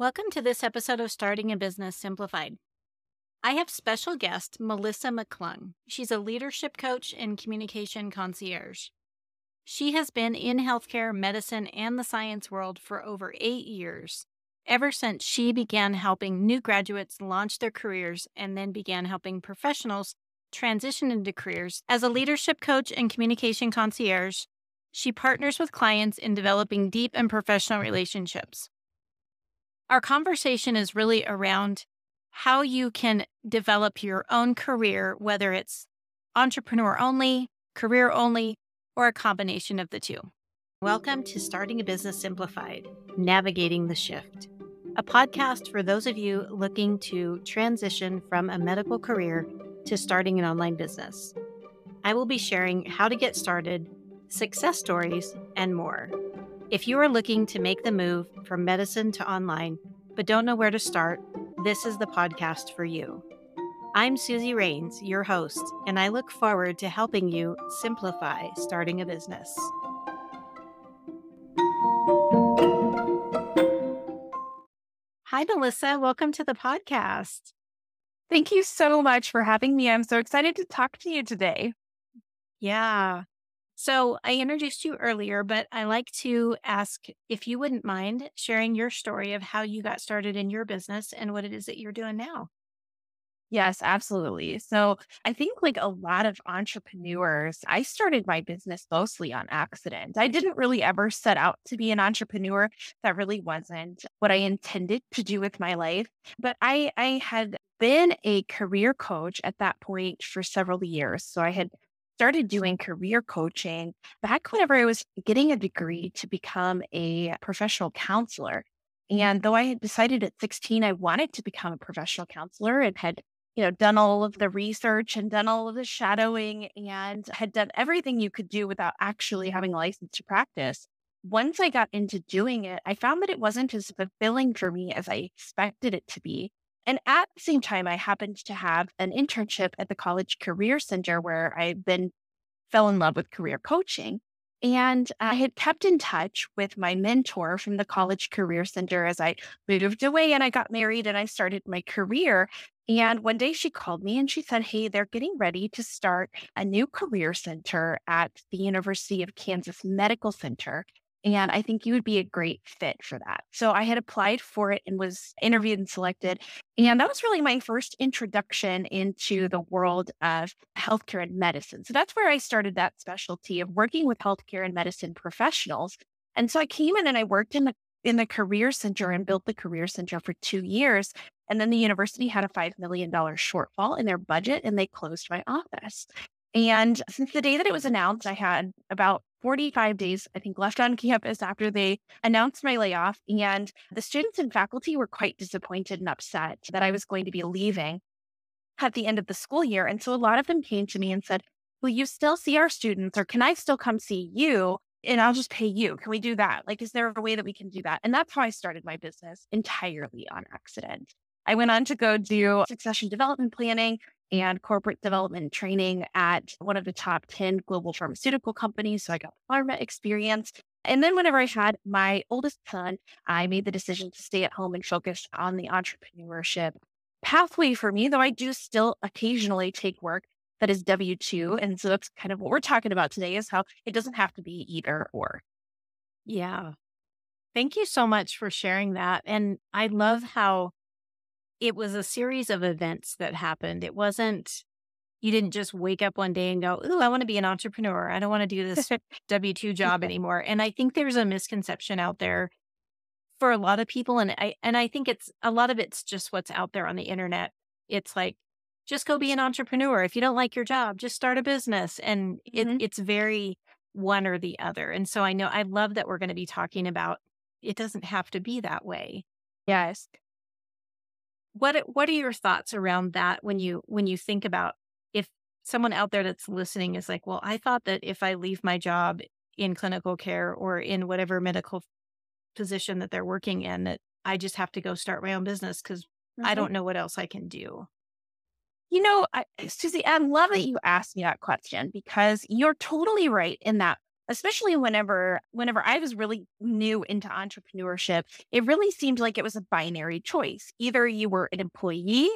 Welcome to this episode of Starting a Business Simplified. I have special guest Melissa McClung. She's a leadership coach and communication concierge. She has been in healthcare, medicine, and the science world for over eight years, ever since she began helping new graduates launch their careers and then began helping professionals transition into careers. As a leadership coach and communication concierge, she partners with clients in developing deep and professional relationships. Our conversation is really around how you can develop your own career, whether it's entrepreneur only, career only, or a combination of the two. Welcome to Starting a Business Simplified Navigating the Shift, a podcast for those of you looking to transition from a medical career to starting an online business. I will be sharing how to get started, success stories, and more. If you are looking to make the move from medicine to online, but don't know where to start, this is the podcast for you. I'm Suzy Wraines, your host, and I look forward to helping you simplify starting a business. Hi, Melissa. Welcome to the podcast. Thank you so much for having me. I'm so excited to talk to you today. Yeah. So I introduced you earlier, but I like to ask if you wouldn't mind sharing your story of how you got started in your business and what it is that you're doing now. Yes, absolutely. So I think, like a lot of entrepreneurs, I started my business mostly on accident. I didn't really ever set out to be an entrepreneur. That really wasn't what I intended to do with my life. But I, I had been a career coach at that point for several years. So I had started doing career coaching back whenever I was getting a degree to become a professional counselor. Mm-hmm. And though I had decided at 16 I wanted to become a professional counselor and had, you know, done all of the research and done all of the shadowing and had done everything you could do without actually having a license to practice. Once I got into doing it, I found that it wasn't as fulfilling for me as I expected it to be. And at the same time, I happened to have an internship at the College Career Center where I then fell in love with career coaching. And I had kept in touch with my mentor from the College Career Center as I moved away and I got married and I started my career. And one day she called me and she said, Hey, they're getting ready to start a new career center at the University of Kansas Medical Center. And I think you would be a great fit for that. So I had applied for it and was interviewed and selected. And that was really my first introduction into the world of healthcare and medicine. So that's where I started that specialty of working with healthcare and medicine professionals. And so I came in and I worked in the in the career center and built the career center for two years. And then the university had a $5 million shortfall in their budget and they closed my office. And since the day that it was announced, I had about 45 days, I think, left on campus after they announced my layoff. And the students and faculty were quite disappointed and upset that I was going to be leaving at the end of the school year. And so a lot of them came to me and said, Will you still see our students or can I still come see you? And I'll just pay you. Can we do that? Like, is there a way that we can do that? And that's how I started my business entirely on accident. I went on to go do succession development planning and corporate development training at one of the top 10 global pharmaceutical companies. So I got pharma experience. And then whenever I had my oldest son, I made the decision to stay at home and focus on the entrepreneurship pathway for me, though I do still occasionally take work that is W 2. And so that's kind of what we're talking about today is how it doesn't have to be either or. Yeah. Thank you so much for sharing that. And I love how it was a series of events that happened. It wasn't, you didn't just wake up one day and go, Ooh, I want to be an entrepreneur. I don't want to do this W 2 job anymore. And I think there's a misconception out there for a lot of people. And I, and I think it's a lot of it's just what's out there on the internet. It's like, just go be an entrepreneur. If you don't like your job, just start a business. And mm-hmm. it's very one or the other. And so I know I love that we're going to be talking about it doesn't have to be that way. Yes what what are your thoughts around that when you when you think about if someone out there that's listening is like, well, I thought that if I leave my job in clinical care or in whatever medical position that they're working in, that I just have to go start my own business because mm-hmm. I don't know what else I can do. You know, I, Suzy, I love that you asked me that question because you're totally right in that especially whenever whenever I was really new into entrepreneurship, it really seemed like it was a binary choice. Either you were an employee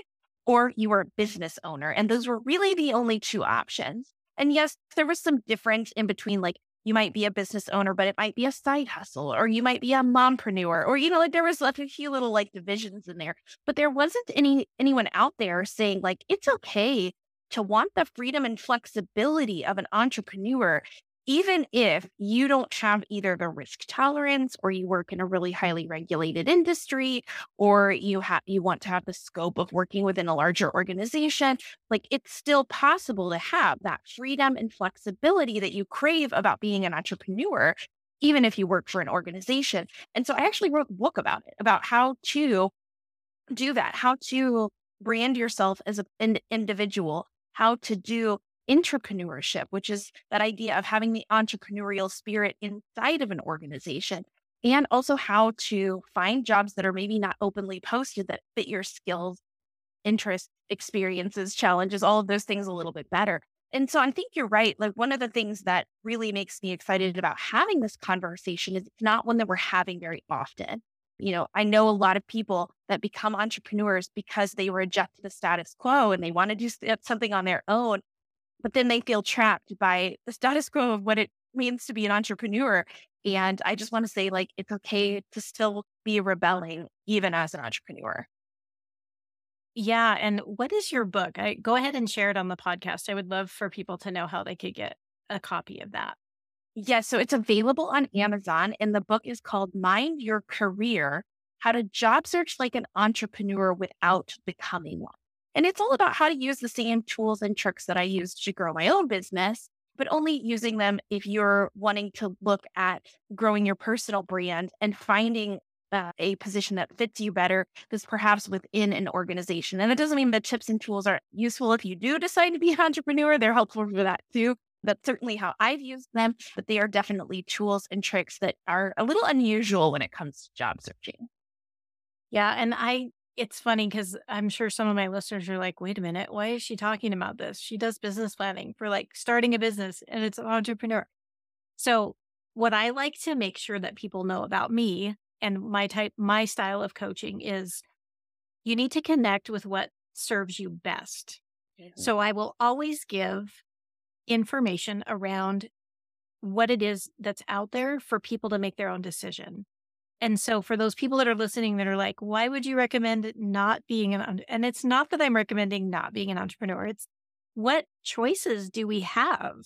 or you were a business owner, and those were really the only two options. And yes, there was some difference in between like you might be a business owner, but it might be a side hustle, or you might be a mompreneur, or you know, like there was like a few little like divisions in there. But there wasn't any anyone out there saying like it's okay to want the freedom and flexibility of an entrepreneur even if you don't have either the risk tolerance or you work in a really highly regulated industry or you have you want to have the scope of working within a larger organization like it's still possible to have that freedom and flexibility that you crave about being an entrepreneur even if you work for an organization. And so i actually wrote a book about it about how to do that how to brand yourself as an individual how to do intrapreneurship, which is that idea of having the entrepreneurial spirit inside of an organization, and also how to find jobs that are maybe not openly posted that fit your skills, interests, experiences, challenges, all of those things a little bit better. And so I think you're right. Like one of the things that really makes me excited about having this conversation is it's not one that we're having very often. You know, I know a lot of people that become entrepreneurs because they reject the status quo and they want to do uh, something on their own but then they feel trapped by the status quo of what it means to be an entrepreneur. And I just want to say, like, it's okay to still be rebelling, even as an entrepreneur. Yeah. And what is your book? I go ahead and share it on the podcast. I would love for people to know how they could get a copy of that. Yes. Yeah, so it's available on Amazon, and the book is called Mind Your Career How to Job Search Like an Entrepreneur Without Becoming One. And it's all about how to use the same tools and tricks that I used to grow my own business, but only using them if you're wanting to look at growing your personal brand and finding uh, a position that fits you better that's perhaps within an organization. And it doesn't mean that tips and tools aren't useful if you do decide to be an entrepreneur. They're helpful for that too. That's certainly how I've used them, but they are definitely tools and tricks that are a little unusual when it comes to job searching. Yeah. And I it's funny because I'm sure some of my listeners are like, wait a minute, why is she talking about this? She does business planning for like starting a business and it's an entrepreneur. So, what I like to make sure that people know about me and my type, my style of coaching is you need to connect with what serves you best. Mm-hmm. So, I will always give information around what it is that's out there for people to make their own decision. And so for those people that are listening that are like, why would you recommend not being an and it's not that I'm recommending not being an entrepreneur. It's what choices do we have?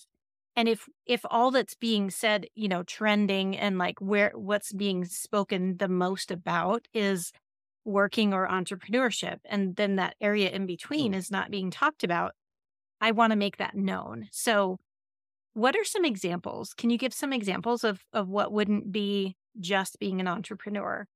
And if if all that's being said, you know, trending and like where what's being spoken the most about is working or entrepreneurship and then that area in between mm. is not being talked about, I want to make that known. So what are some examples? Can you give some examples of of what wouldn't be just being an entrepreneur?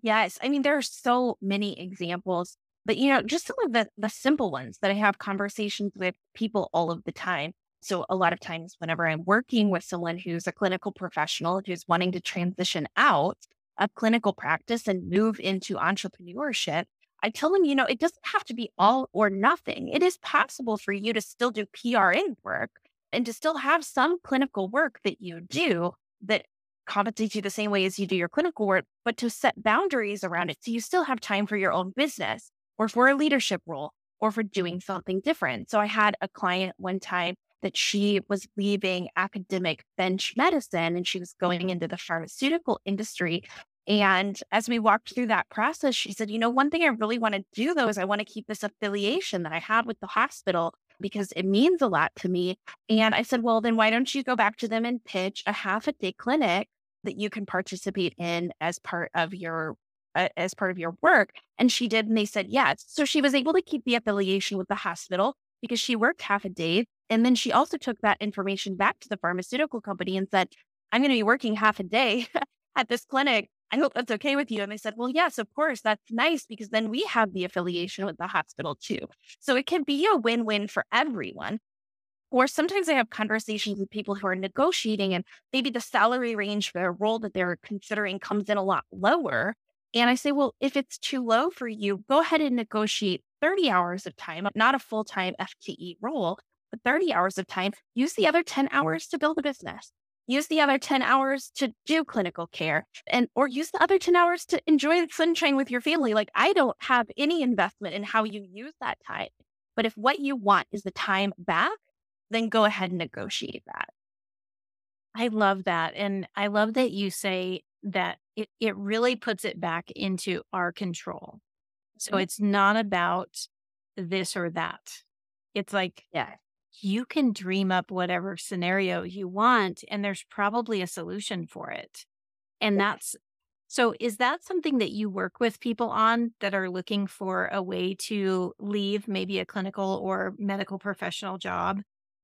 Yes. I mean, there are so many examples, but you know, just some of the, the simple ones that I have conversations with people all of the time. So a lot of times whenever I'm working with someone who's a clinical professional who's wanting to transition out of clinical practice and move into entrepreneurship, I tell them, you know, it doesn't have to be all or nothing. It is possible for you to still do PRN work and to still have some clinical work that you do that compensate you the same way as you do your clinical work, but to set boundaries around it. So you still have time for your own business or for a leadership role or for doing something different. So I had a client one time that she was leaving academic bench medicine and she was going into the pharmaceutical industry. And as we walked through that process, she said, You know, one thing I really want to do though is I want to keep this affiliation that I had with the hospital because it means a lot to me. And I said, well, then why don't you go back to them and pitch a half a day clinic that you can participate in as part of your uh, as part of your work and she did and they said yes so she was able to keep the affiliation with the hospital because she worked half a day and then she also took that information back to the pharmaceutical company and said i'm going to be working half a day at this clinic I hope that's okay with you. And they said, Well, yes, of course. That's nice because then we have the affiliation with the hospital too. So it can be a win win for everyone. Or sometimes I have conversations with people who are negotiating and maybe the salary range for a role that they're considering comes in a lot lower. And I say, well, if it's too low for you, go ahead and negotiate 30 hours of time, not a full time FTE role, but 30 hours of time. Use the other 10 hours to build a business use the other 10 hours to do clinical care and or use the other 10 hours to enjoy the sunshine with your family like i don't have any investment in how you use that time but if what you want is the time back then go ahead and negotiate that i love that and i love that you say that it, it really puts it back into our control so mm-hmm. it's not about this or that it's like yeah you can dream up whatever scenario you want, and there's probably a solution for it. And that's so, is that something that you work with people on that are looking for a way to leave maybe a clinical or medical professional job?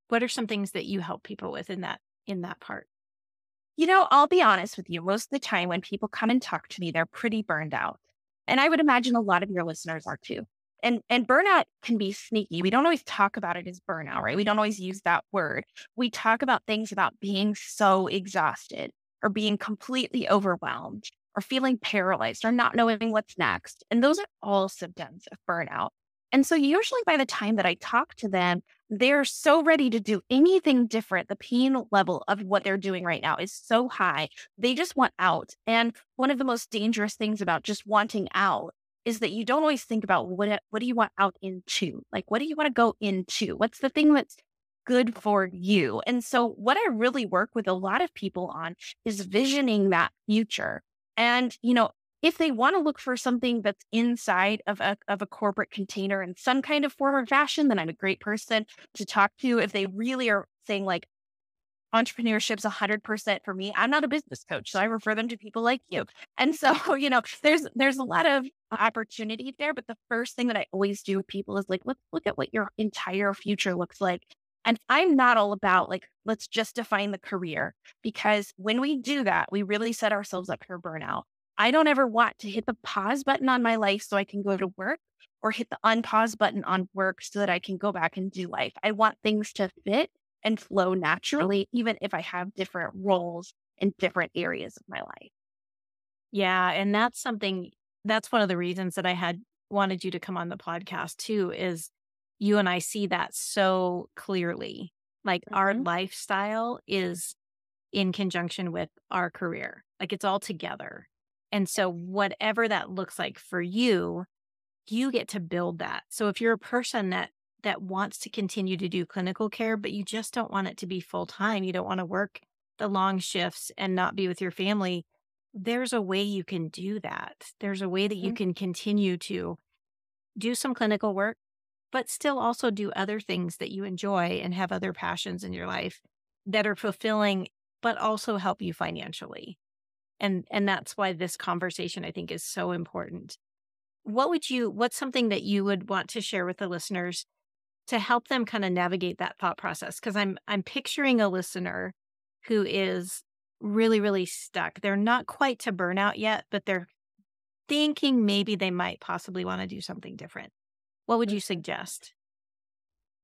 What are some things that you help people with in that in that part? You know, I'll be honest with you. Most of the time when people come and talk to me, they're pretty burned out. And I would imagine a lot of your listeners are too and and burnout can be sneaky we don't always talk about it as burnout right we don't always use that word we talk about things about being so exhausted or being completely overwhelmed or feeling paralyzed or not knowing what's next and those are all symptoms of burnout and so usually by the time that i talk to them they're so ready to do anything different the pain level of what they're doing right now is so high they just want out and one of the most dangerous things about just wanting out is that you don't always think about what what do you want out into? Like what do you want to go into? What's the thing that's good for you? And so what I really work with a lot of people on is visioning that future. And you know, if they want to look for something that's inside of a, of a corporate container in some kind of form or fashion, then I'm a great person to talk to. If they really are saying like, entrepreneurship's 100% for me i'm not a business coach so i refer them to people like you. And so you know there's there's a lot of opportunity there but the first thing that i always do with people is like let's look at what your entire future looks like. And i'm not all about like let's just define the career because when we do that we really set ourselves up for burnout i don't ever want to hit the pause button on my life so i can go to work or hit the unpause button on work so that i can go back and do life i want things to fit and flow naturally, even if I have different roles in different areas of my life. Yeah. And that's something, that's one of the reasons that I had wanted you to come on the podcast too, is you and I see that so clearly. Like mm-hmm. our lifestyle is in conjunction with our career, like it's all together. And so, whatever that looks like for you, you get to build that. So, if you're a person that that wants to continue to do clinical care, but you just don't want it to be full time. You don't want to work the long shifts and not be with your family. There's a way you can do that. There's a way that you mm-hmm. can continue to do some clinical work, but still also do other things that you enjoy and have other passions in your life that are fulfilling, but also help you financially. And and that's why this conversation I think is so important. What would you what's something that you would want to share with the listeners to help them kind of navigate that thought process? Because i'm i'm picturing a listener who is really really stuck. They're not quite to burnout yet but they're thinking maybe they might possibly want to do something different. What would mm. you suggest?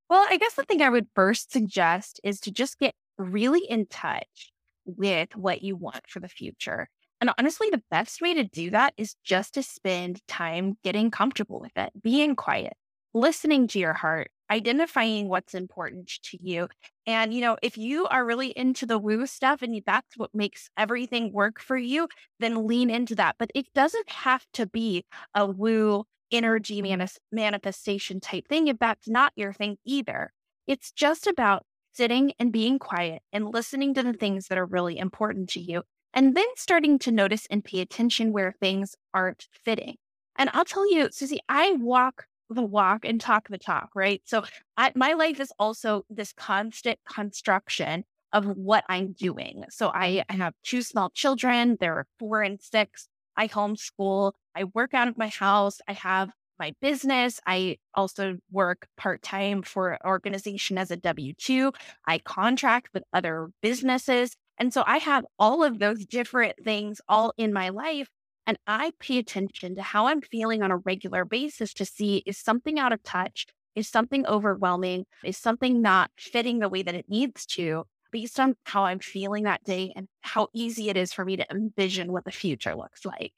Well i guess the thing i would first suggest is to just get really in touch with what you want for the future and honestly, the best way to do that is just to spend time getting comfortable with it, being quiet, listening to your heart, identifying what's important to you. And, you know, if you are really into the woo stuff and that's what makes everything work for you, then lean into that. But it doesn't have to be a woo energy manis- manifestation type thing if that's not your thing either. It's just about sitting and being quiet and listening to the things that are really important to you. And then starting to notice and pay attention where things aren't fitting. And I'll tell you, Suzy, I walk the walk and talk the talk, right? So I, my life is also this constant construction of what I'm doing. So I, I have two small children. They're four and six. I homeschool. I work out of my house. I have my business. I also work part time for an organization as a W 2. I contract with other businesses. And so I have all of those different things all in my life. And I pay attention to how I'm feeling on a regular basis to see is something out of touch? Is something overwhelming? Is something not fitting the way that it needs to based on how I'm feeling that day and how easy it is for me to envision what the future looks like?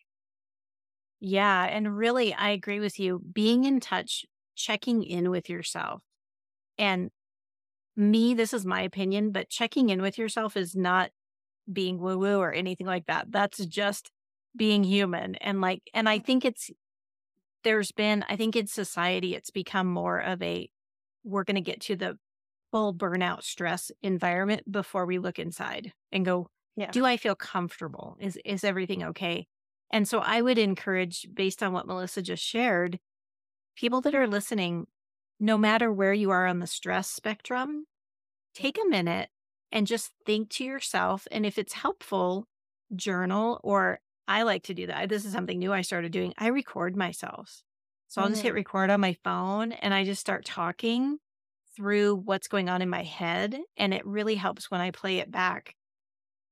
Yeah. And really, I agree with you. Being in touch, checking in with yourself. And me, this is my opinion, but checking in with yourself is not being woo woo or anything like that. That's just being human. And like, and I think it's, there's been, I think in society, it's become more of a, we're going to get to the full burnout stress environment before we look inside and go, yeah. do I feel comfortable? Is, is everything okay? And so I would encourage, based on what Melissa just shared, people that are listening, no matter where you are on the stress spectrum, take a minute and just think to yourself. And if it's helpful, journal, or I like to do that. This is something new I started doing. I record myself. So I'll just hit mm. record on my phone and I just start talking through what's going on in my head. And it really helps when I play it back.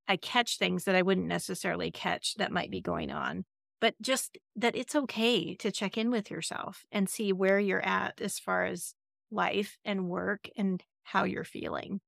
I catch things that I wouldn't necessarily catch that might be going on but just that it's okay to check in with yourself and see where you're at as far as life and work and how you're feeling.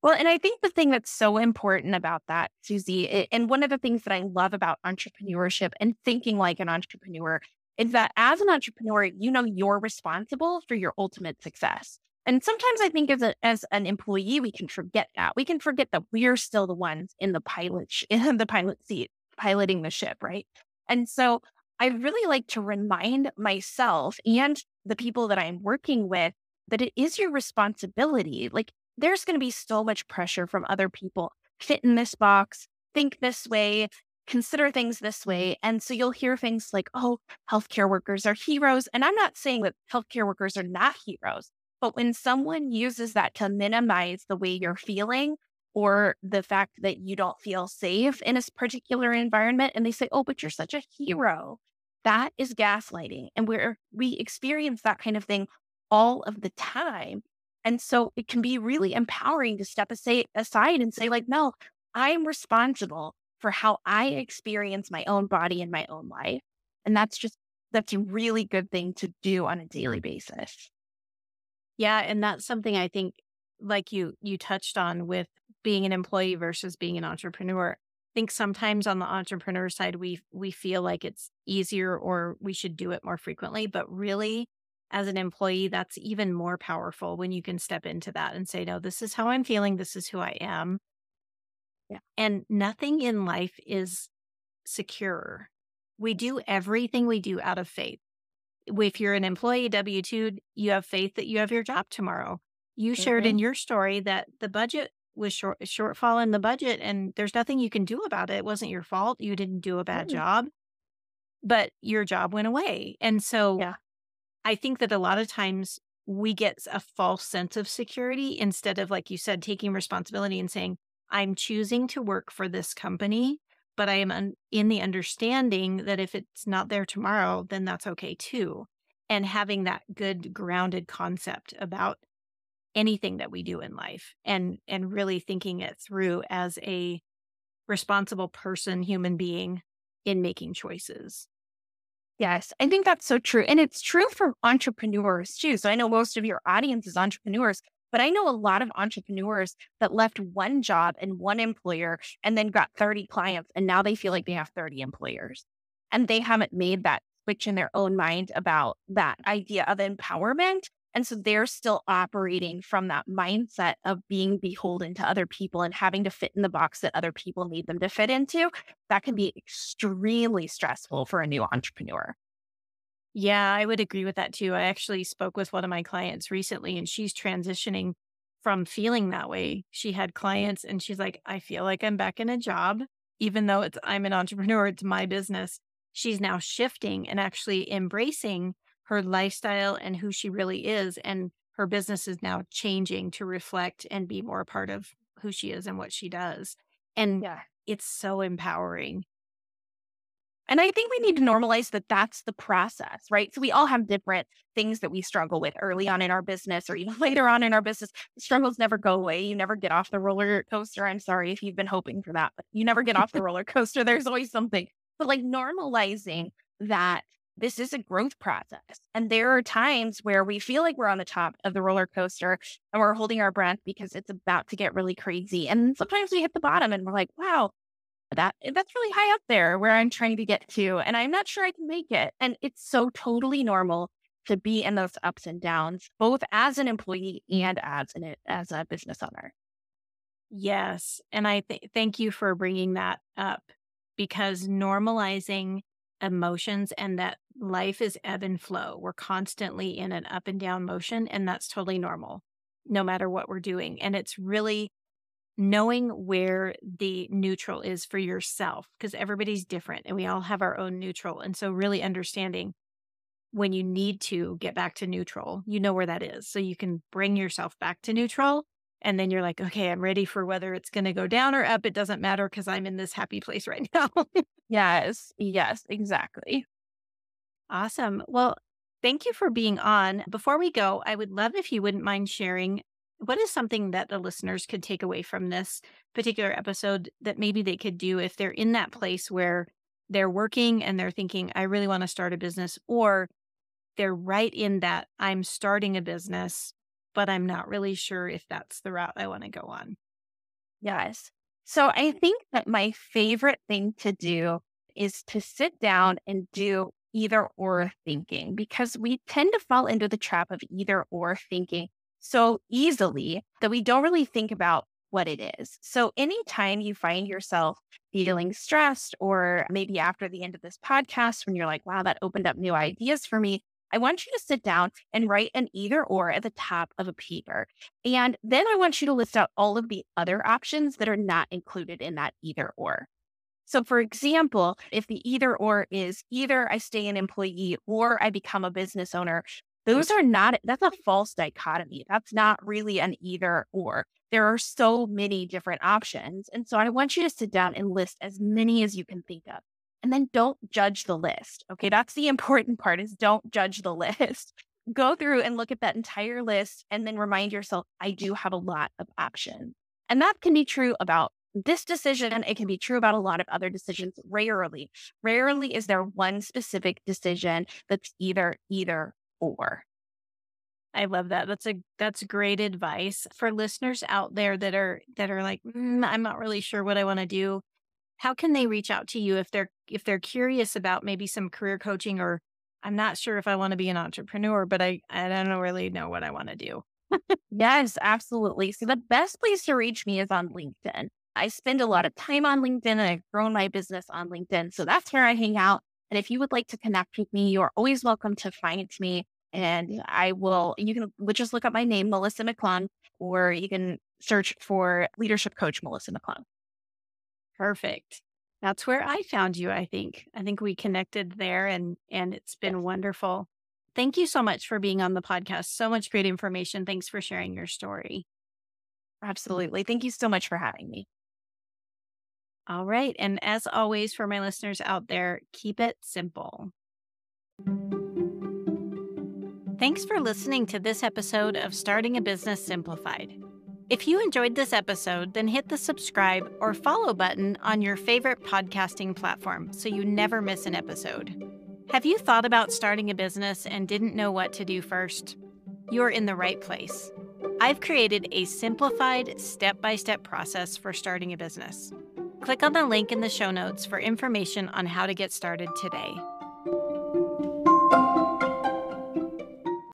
Well, and I think the thing that's so important about that, Suzy, and one of the things that I love about entrepreneurship and thinking like an entrepreneur is that as an entrepreneur, you know you're responsible for your ultimate success. And sometimes I think as a, as an employee, we can forget that. We can forget that we're still the ones in the pilot sh- in the pilot seat, piloting the ship, right? And so I really like to remind myself and the people that I'm working with that it is your responsibility. Like there's going to be so much pressure from other people. Fit in this box, think this way, consider things this way. And so you'll hear things like, oh, healthcare workers are heroes. And I'm not saying that healthcare workers are not heroes, but when someone uses that to minimize the way you're feeling or the fact that you don't feel safe in a particular environment and they say oh but you're such a hero that is gaslighting and we're we experience that kind of thing all of the time and so it can be really empowering to step aside and say like no i'm responsible for how i experience my own body and my own life and that's just that's a really good thing to do on a daily basis yeah and that's something i think like you you touched on with being an employee versus being an entrepreneur. I think sometimes on the entrepreneur side we we feel like it's easier or we should do it more frequently, but really as an employee that's even more powerful when you can step into that and say no, this is how I'm feeling, this is who I am. Yeah. And nothing in life is secure. We do everything we do out of faith. If you're an employee W 2, you have faith that you have your job tomorrow. You shared mm-hmm. in your story that the budget was short shortfall in the budget and there's nothing you can do about it. It wasn't your fault. You didn't do a bad mm-hmm. job. But your job went away. And so yeah. I think that a lot of times we get a false sense of security instead of like you said taking responsibility and saying I'm choosing to work for this company, but I am un- in the understanding that if it's not there tomorrow, then that's okay too. And having that good grounded concept about anything that we do in life and and really thinking it through as a responsible person human being in making choices yes i think that's so true and it's true for entrepreneurs too so i know most of your audience is entrepreneurs but i know a lot of entrepreneurs that left one job and one employer and then got 30 clients and now they feel like they have 30 employers and they haven't made that switch in their own mind about that idea of empowerment and so they're still operating from that mindset of being beholden to other people and having to fit in the box that other people need them to fit into. That can be extremely stressful for a new entrepreneur. Yeah, I would agree with that too. I actually spoke with one of my clients recently and she's transitioning from feeling that way. She had clients and she's like, I feel like I'm back in a job, even though it's I'm an entrepreneur, it's my business. She's now shifting and actually embracing her lifestyle and who she really is. And her business is now changing to reflect and be more a part of who she is and what she does. And yeah. it's so empowering. And I think we need to normalize that that's the process, right? So we all have different things that we struggle with early on in our business or even later on in our business. Struggles never go away. You never get off the roller coaster. I'm sorry if you've been hoping for that, but you never get off the roller coaster. There's always something. But like normalizing that this is a growth process. And there are times where we feel like we're on the top of the roller coaster and we're holding our breath because it's about to get really crazy. And sometimes we hit the bottom and we're like, wow, that eh, that's really high up there where I'm trying to get to. And I'm not sure I can make it. And it's so totally normal to be in those ups and downs, both as an employee and as an as a business owner. Yes. And I th- thank you for bringing that up because normalizing emotions and that life is ebb and flow. We're constantly in an up and down motion, and that's totally normal, no matter what we're doing. And it's really knowing where the neutral is for yourself because everybody's different and we all have our own neutral. And so, really understanding when you need to get back to neutral, you know where that is. So, you can bring yourself back to neutral. And then you're like, okay, I'm ready for whether it's going to go down or up. It doesn't matter because I'm in this happy place right now. yes. Yes, exactly. Awesome. Well, thank you for being on. Before we go, I would love if you wouldn't mind sharing what is something that the listeners could take away from this particular episode that maybe they could do if they're in that place where they're working and they're thinking, I really want to start a business, or they're right in that I'm starting a business, but I'm not really sure if that's the route I want to go on. Yes. So I think that my favorite thing to do is to sit down and do either or thinking because we tend to fall into the trap of either or thinking so easily that we don't really think about what it is. So, anytime you find yourself feeling stressed, or maybe after the end of this podcast, when you're like, wow, that opened up new ideas for me, I want you to sit down and write an either or at the top of a paper. And then I want you to list out all of the other options that are not included in that either or. So, for example, if the either or is either I stay an employee or I become a business owner, those are not, that's a false dichotomy. That's not really an either or. There are so many different options. And so I want you to sit down and list as many as you can think of. And then don't judge the list. Okay. That's the important part is don't judge the list. Go through and look at that entire list and then remind yourself, I do have a lot of options. And that can be true about this decision, it can be true about a lot of other decisions. Rarely, rarely is there one specific decision that's either, either, or. I love that. That's a that's great advice for listeners out there that are that are like, mm, I'm not really sure what I want to do. How can they reach out to you if they're if they're curious about maybe some career coaching or I'm not sure if I want to be an entrepreneur, but I I don't really know what I want to do. yes, absolutely. So the best place to reach me is on LinkedIn. I spend a lot of time on LinkedIn and I've grown my business on LinkedIn. So that's where I hang out. And if you would like to connect with me, you're always welcome to find me. And I will, you can just look up my name, Melissa McClung, or you can search for leadership coach Melissa McClung. Perfect. That's where I found you, I think. I think we connected there and and it's been yes. wonderful. Thank you so much for being on the podcast. So much great information. Thanks for sharing your story. Absolutely. Thank you so much for having me. All right. And as always, for my listeners out there, keep it simple. Thanks for listening to this episode of Starting a Business Simplified. If you enjoyed this episode, then hit the subscribe or follow button on your favorite podcasting platform so you never miss an episode. Have you thought about starting a business and didn't know what to do first? You're in the right place. I've created a simplified step by step process for starting a business. Click on the link in the show notes for information on how to get started today.